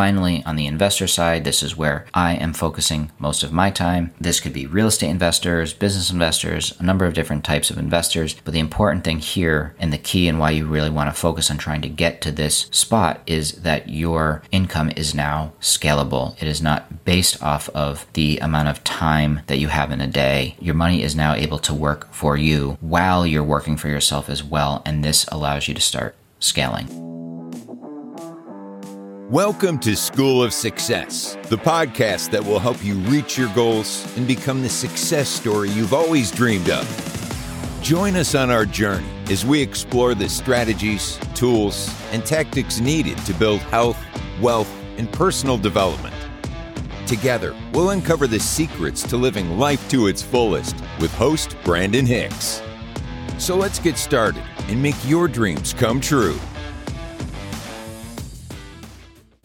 Finally, on the investor side, this is where I am focusing most of my time. This could be real estate investors, business investors, a number of different types of investors. But the important thing here and the key and why you really want to focus on trying to get to this spot is that your income is now scalable. It is not based off of the amount of time that you have in a day. Your money is now able to work for you while you're working for yourself as well. And this allows you to start scaling. Welcome to School of Success, the podcast that will help you reach your goals and become the success story you've always dreamed of. Join us on our journey as we explore the strategies, tools, and tactics needed to build health, wealth, and personal development. Together, we'll uncover the secrets to living life to its fullest with host Brandon Hicks. So let's get started and make your dreams come true.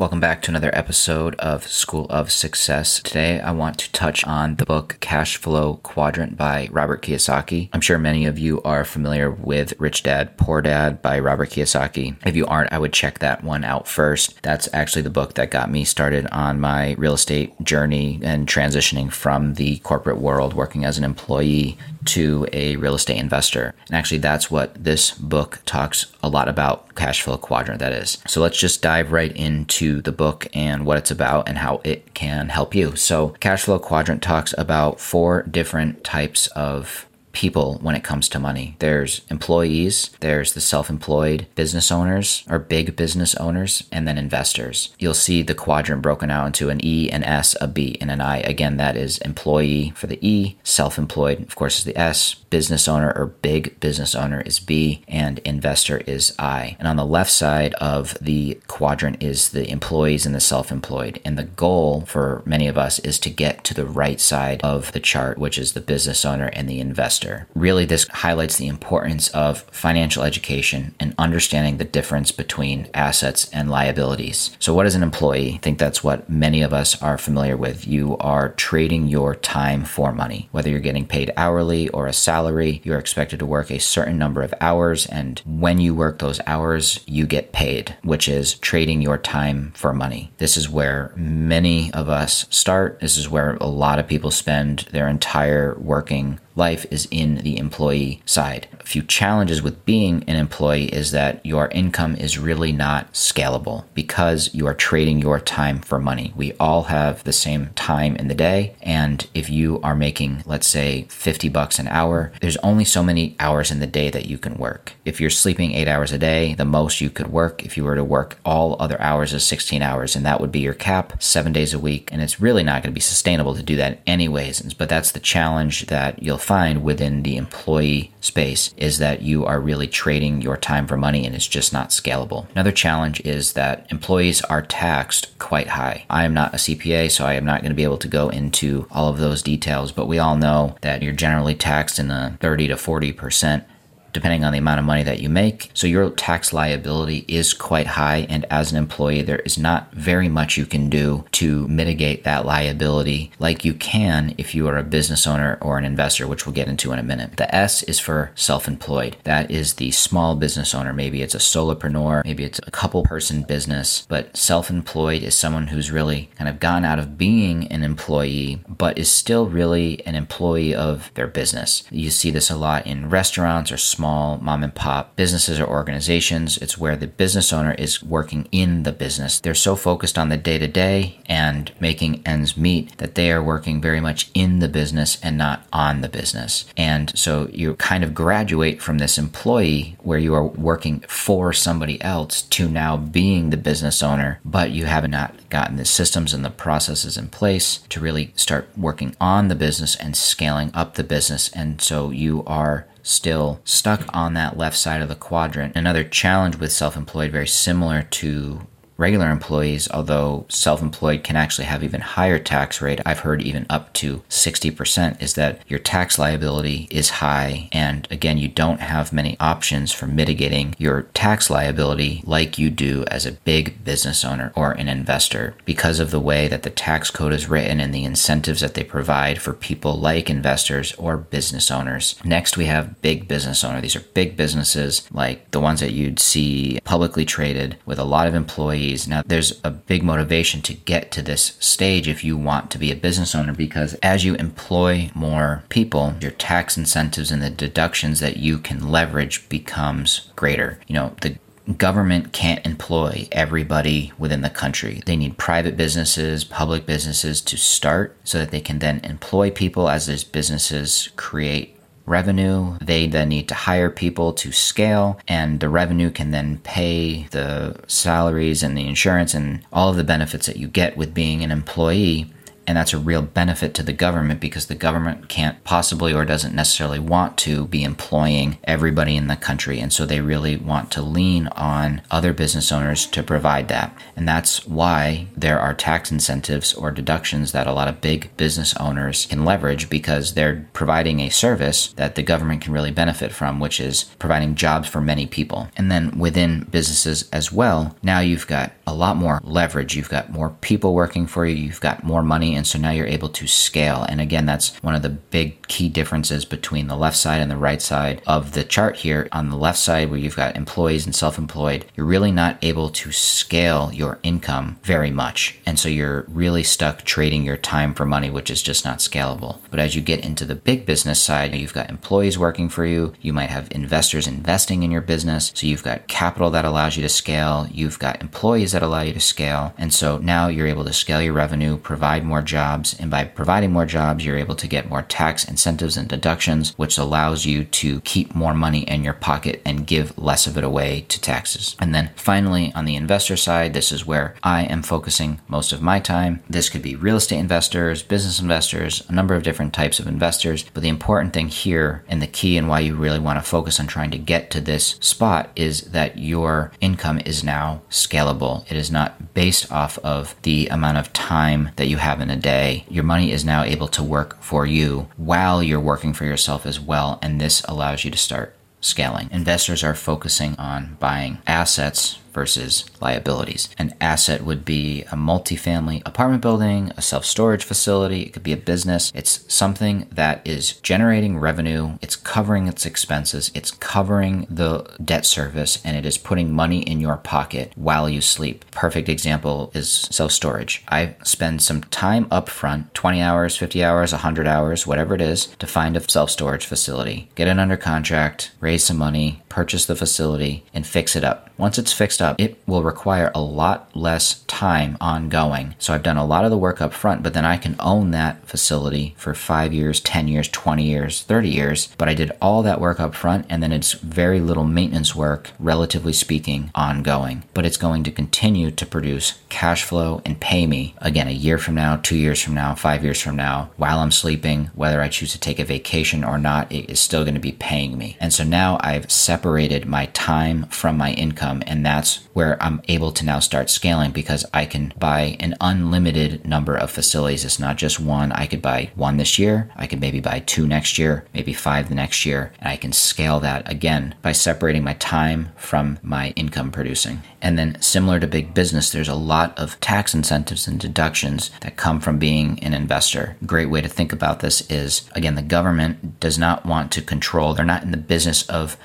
Welcome back to another episode of School of Success. Today, I want to touch on the book Cash Flow Quadrant by Robert Kiyosaki. I'm sure many of you are familiar with Rich Dad, Poor Dad by Robert Kiyosaki. If you aren't, I would check that one out first. That's actually the book that got me started on my real estate journey and transitioning from the corporate world, working as an employee to a real estate investor. And actually, that's what this book talks a lot about cash flow quadrant, that is. So let's just dive right into the book and what it's about and how it can help you. So, cash flow quadrant talks about four different types of people when it comes to money. There's employees, there's the self employed business owners or big business owners, and then investors. You'll see the quadrant broken out into an E, an S, a B, and an I. Again, that is employee for the E, self employed, of course, is the S, business owner or big business owner is B, and investor is I. And on the left side of the quadrant is the employees and the self employed. And the goal for many of us is to get to the right side of the chart, which is the business owner and the investor. Really, this highlights the importance of financial education and understanding the difference between assets and liabilities. So, what is an employee? I think that's what many of us are familiar with. You are trading your time for money, whether you're getting paid hourly or a salary salary. You're expected to work a certain number of hours, and when you work those hours, you get paid, which is trading your time for money. This is where many of us start. This is where a lot of people spend their entire working life is in the employee side. Few challenges with being an employee is that your income is really not scalable because you are trading your time for money. We all have the same time in the day, and if you are making, let's say, 50 bucks an hour, there's only so many hours in the day that you can work. If you're sleeping 8 hours a day, the most you could work if you were to work all other hours is 16 hours, and that would be your cap, 7 days a week, and it's really not going to be sustainable to do that anyways. But that's the challenge that you'll find within the employee space is that you are really trading your time for money and it's just not scalable. Another challenge is that employees are taxed quite high. I am not a CPA, so I am not going to be able to go into all of those details, but we all know that you're generally taxed in the 30 to 40 percent depending on the amount of money that you make. So your tax liability is quite high. And as an employee, there is not very much you can do to mitigate that liability like you can if you are a business owner or an investor, which we'll get into in a minute. The S is for self employed. That is the small business owner. Maybe it's a solopreneur, maybe it's a couple person business, but self employed is someone who's really kind of gone out of being an employee, but is still really an employee of their business. You see this a lot in restaurants or small mom and pop businesses or organizations. It's where the business owner is working in the business. They're so focused on the day to day and making ends meet that they are working very much in the business and not on the business. And so you kind of graduate from this employee where you are working for somebody else to now being the business owner, but you have not gotten the systems and the processes in place to really start working on the business and scaling up the business. And so you are still stuck on that left side of the quadrant. Another challenge with self employed, very similar to regular employees, although self employed can actually have even higher tax rate, I've heard even up to 60%, is that your tax liability is high. And again, you don't have many options for mitigating your tax liability like you do as a big business owner or an investor because of the way that the tax code is written and the incentives that they provide for people like investors or business owners. Next, we have big business owner. These are big businesses like the ones that you'd see publicly traded with a lot of employees Now, there's a big motivation to get to this stage if you want to be a business owner because as you employ more people, your tax incentives and the deductions that you can leverage becomes greater. You know, the government can't employ everybody within the country. They need private businesses, public businesses to start so that they can then employ people as those businesses create revenue. They then need to hire people to scale, and the revenue can then pay the salaries and the insurance and all of the benefits that you get with being an employee and that's a real benefit to the government because the government can't possibly or doesn't necessarily want to be employing everybody in the country. And so they really want to lean on other business owners to provide that. And that's why there are tax incentives or deductions that a lot of big business owners can leverage because they're providing a service that the government can really benefit from, which is providing jobs for many people. And then within businesses as well, now you've got a lot more leverage. You've got more people working for you, you've got more money and so now you're able to scale. And again, that's one of the big key differences between the left side and the right side of the chart here. On the left side, where you've got employees and self employed, you're really not able to scale your income very much. And so you're really stuck trading your time for money, which is just not scalable. But as you get into the big business side, you've got employees working for you, you might have investors investing in your business. So you've got capital that allows you to scale, you've got employees that allow you to scale. And so now you're able to scale your revenue, provide more jobs, and by providing more jobs, you're able to get more tax incentives and deductions, which allows you to keep more money in your pocket and give less of it away to taxes. And then finally, on the investor side, this is where I am focusing most of my time. This could be real estate investors, business investors, a number of different types of investors. But the important thing here and the key and why you really want to focus on trying to get to this spot is that your income is now scalable. It is not based off of the amount of time that you have in a day, your money is now able to work for you while you're working for yourself as well. And this allows you to start scaling. Investors are focusing on buying assets versus liabilities. An asset would be a multifamily apartment building, a self storage facility, it could be a business. It's something that is generating revenue, it's covering its expenses, it's covering the debt service, and it is putting money in your pocket while you sleep. Perfect example is self storage. I spend some time up front 20 hours, 50 hours, 100 hours, whatever it is to find a self storage facility, get it under contract, raise some money, purchase the facility, and fix it up. Once it's fixed up, it will require a lot less time ongoing. So I've done a lot of the work up front, but then I can own that facility for five years, 10 years, 20 years, 30 years. But I did all that work up front, and then it's very little maintenance work, relatively speaking, ongoing. But it's going to continue to produce cash flow and pay me again a year from now, two years from now, five years from now, while I'm sleeping, whether I choose to take a vacation or not, it is still going to be paying me. And so now I've separated my time from my income. And that's where I'm able to now start scaling because I can buy an unlimited number of facilities. It's not just one. I could buy one this year. I could maybe buy two next year, maybe five the next year. And I can scale that again by separating my time from my income producing. And then similar to big business, there's a lot of tax incentives and deductions that come from being an investor. Great way to think about this is again, the government does not want to control, they're not in the business of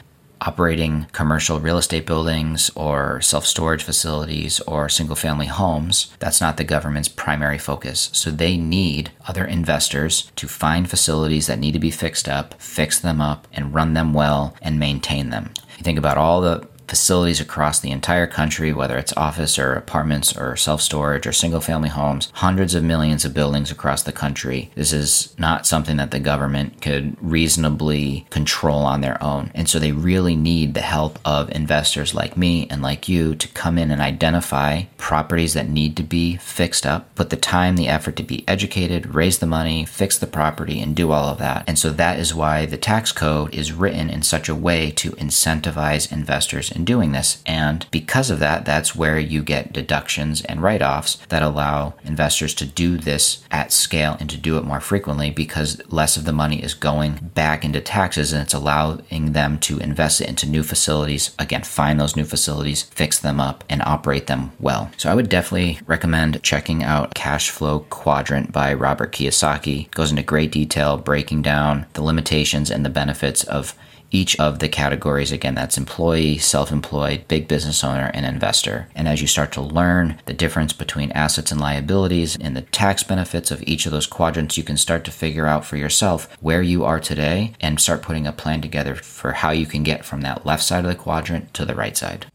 operating commercial real estate buildings or self storage facilities or single family homes. That's not the government's primary focus. So they need other investors to find facilities that need to be fixed up, fix them up, and run them well and maintain them. You think about all the facilities across the entire country, whether it's office or apartments or self storage or single family homes, hundreds of millions of buildings across the country. This is not something that the government could reasonably control on their own. And so they really need the help of investors like me and like you to come in and identify properties that need to be fixed up, put the time, the effort to be educated, raise the money, fix the property, and do all of that. And so that is why the tax code is written in such a way to incentivize investors in doing this. And because of that, that's where you get deductions and write offs that allow investors to do this at scale and to do it more frequently because less of the money is going back into taxes and it's allowing them to invest it into new facilities. Again, find those new facilities, fix them up, and operate them well. So I would definitely recommend checking out Cash Flow Quadrant by Robert Kiyosaki. It goes into great detail breaking down the limitations and the benefits of each of the categories. Again, that's employee, self employed, big business owner, and investor. And as you start to learn the difference between assets and liabilities and the tax benefits of each of those quadrants, you can start to figure out for yourself where you are today and start putting a plan together for how you can get from that left side of the quadrant to the right side.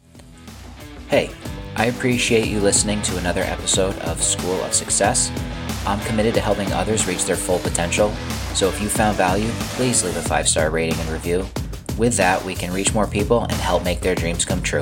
Hey, I appreciate you listening to another episode of School of Success. I'm committed to helping others reach their full potential, so if you found value, please leave a five star rating and review. With that, we can reach more people and help make their dreams come true.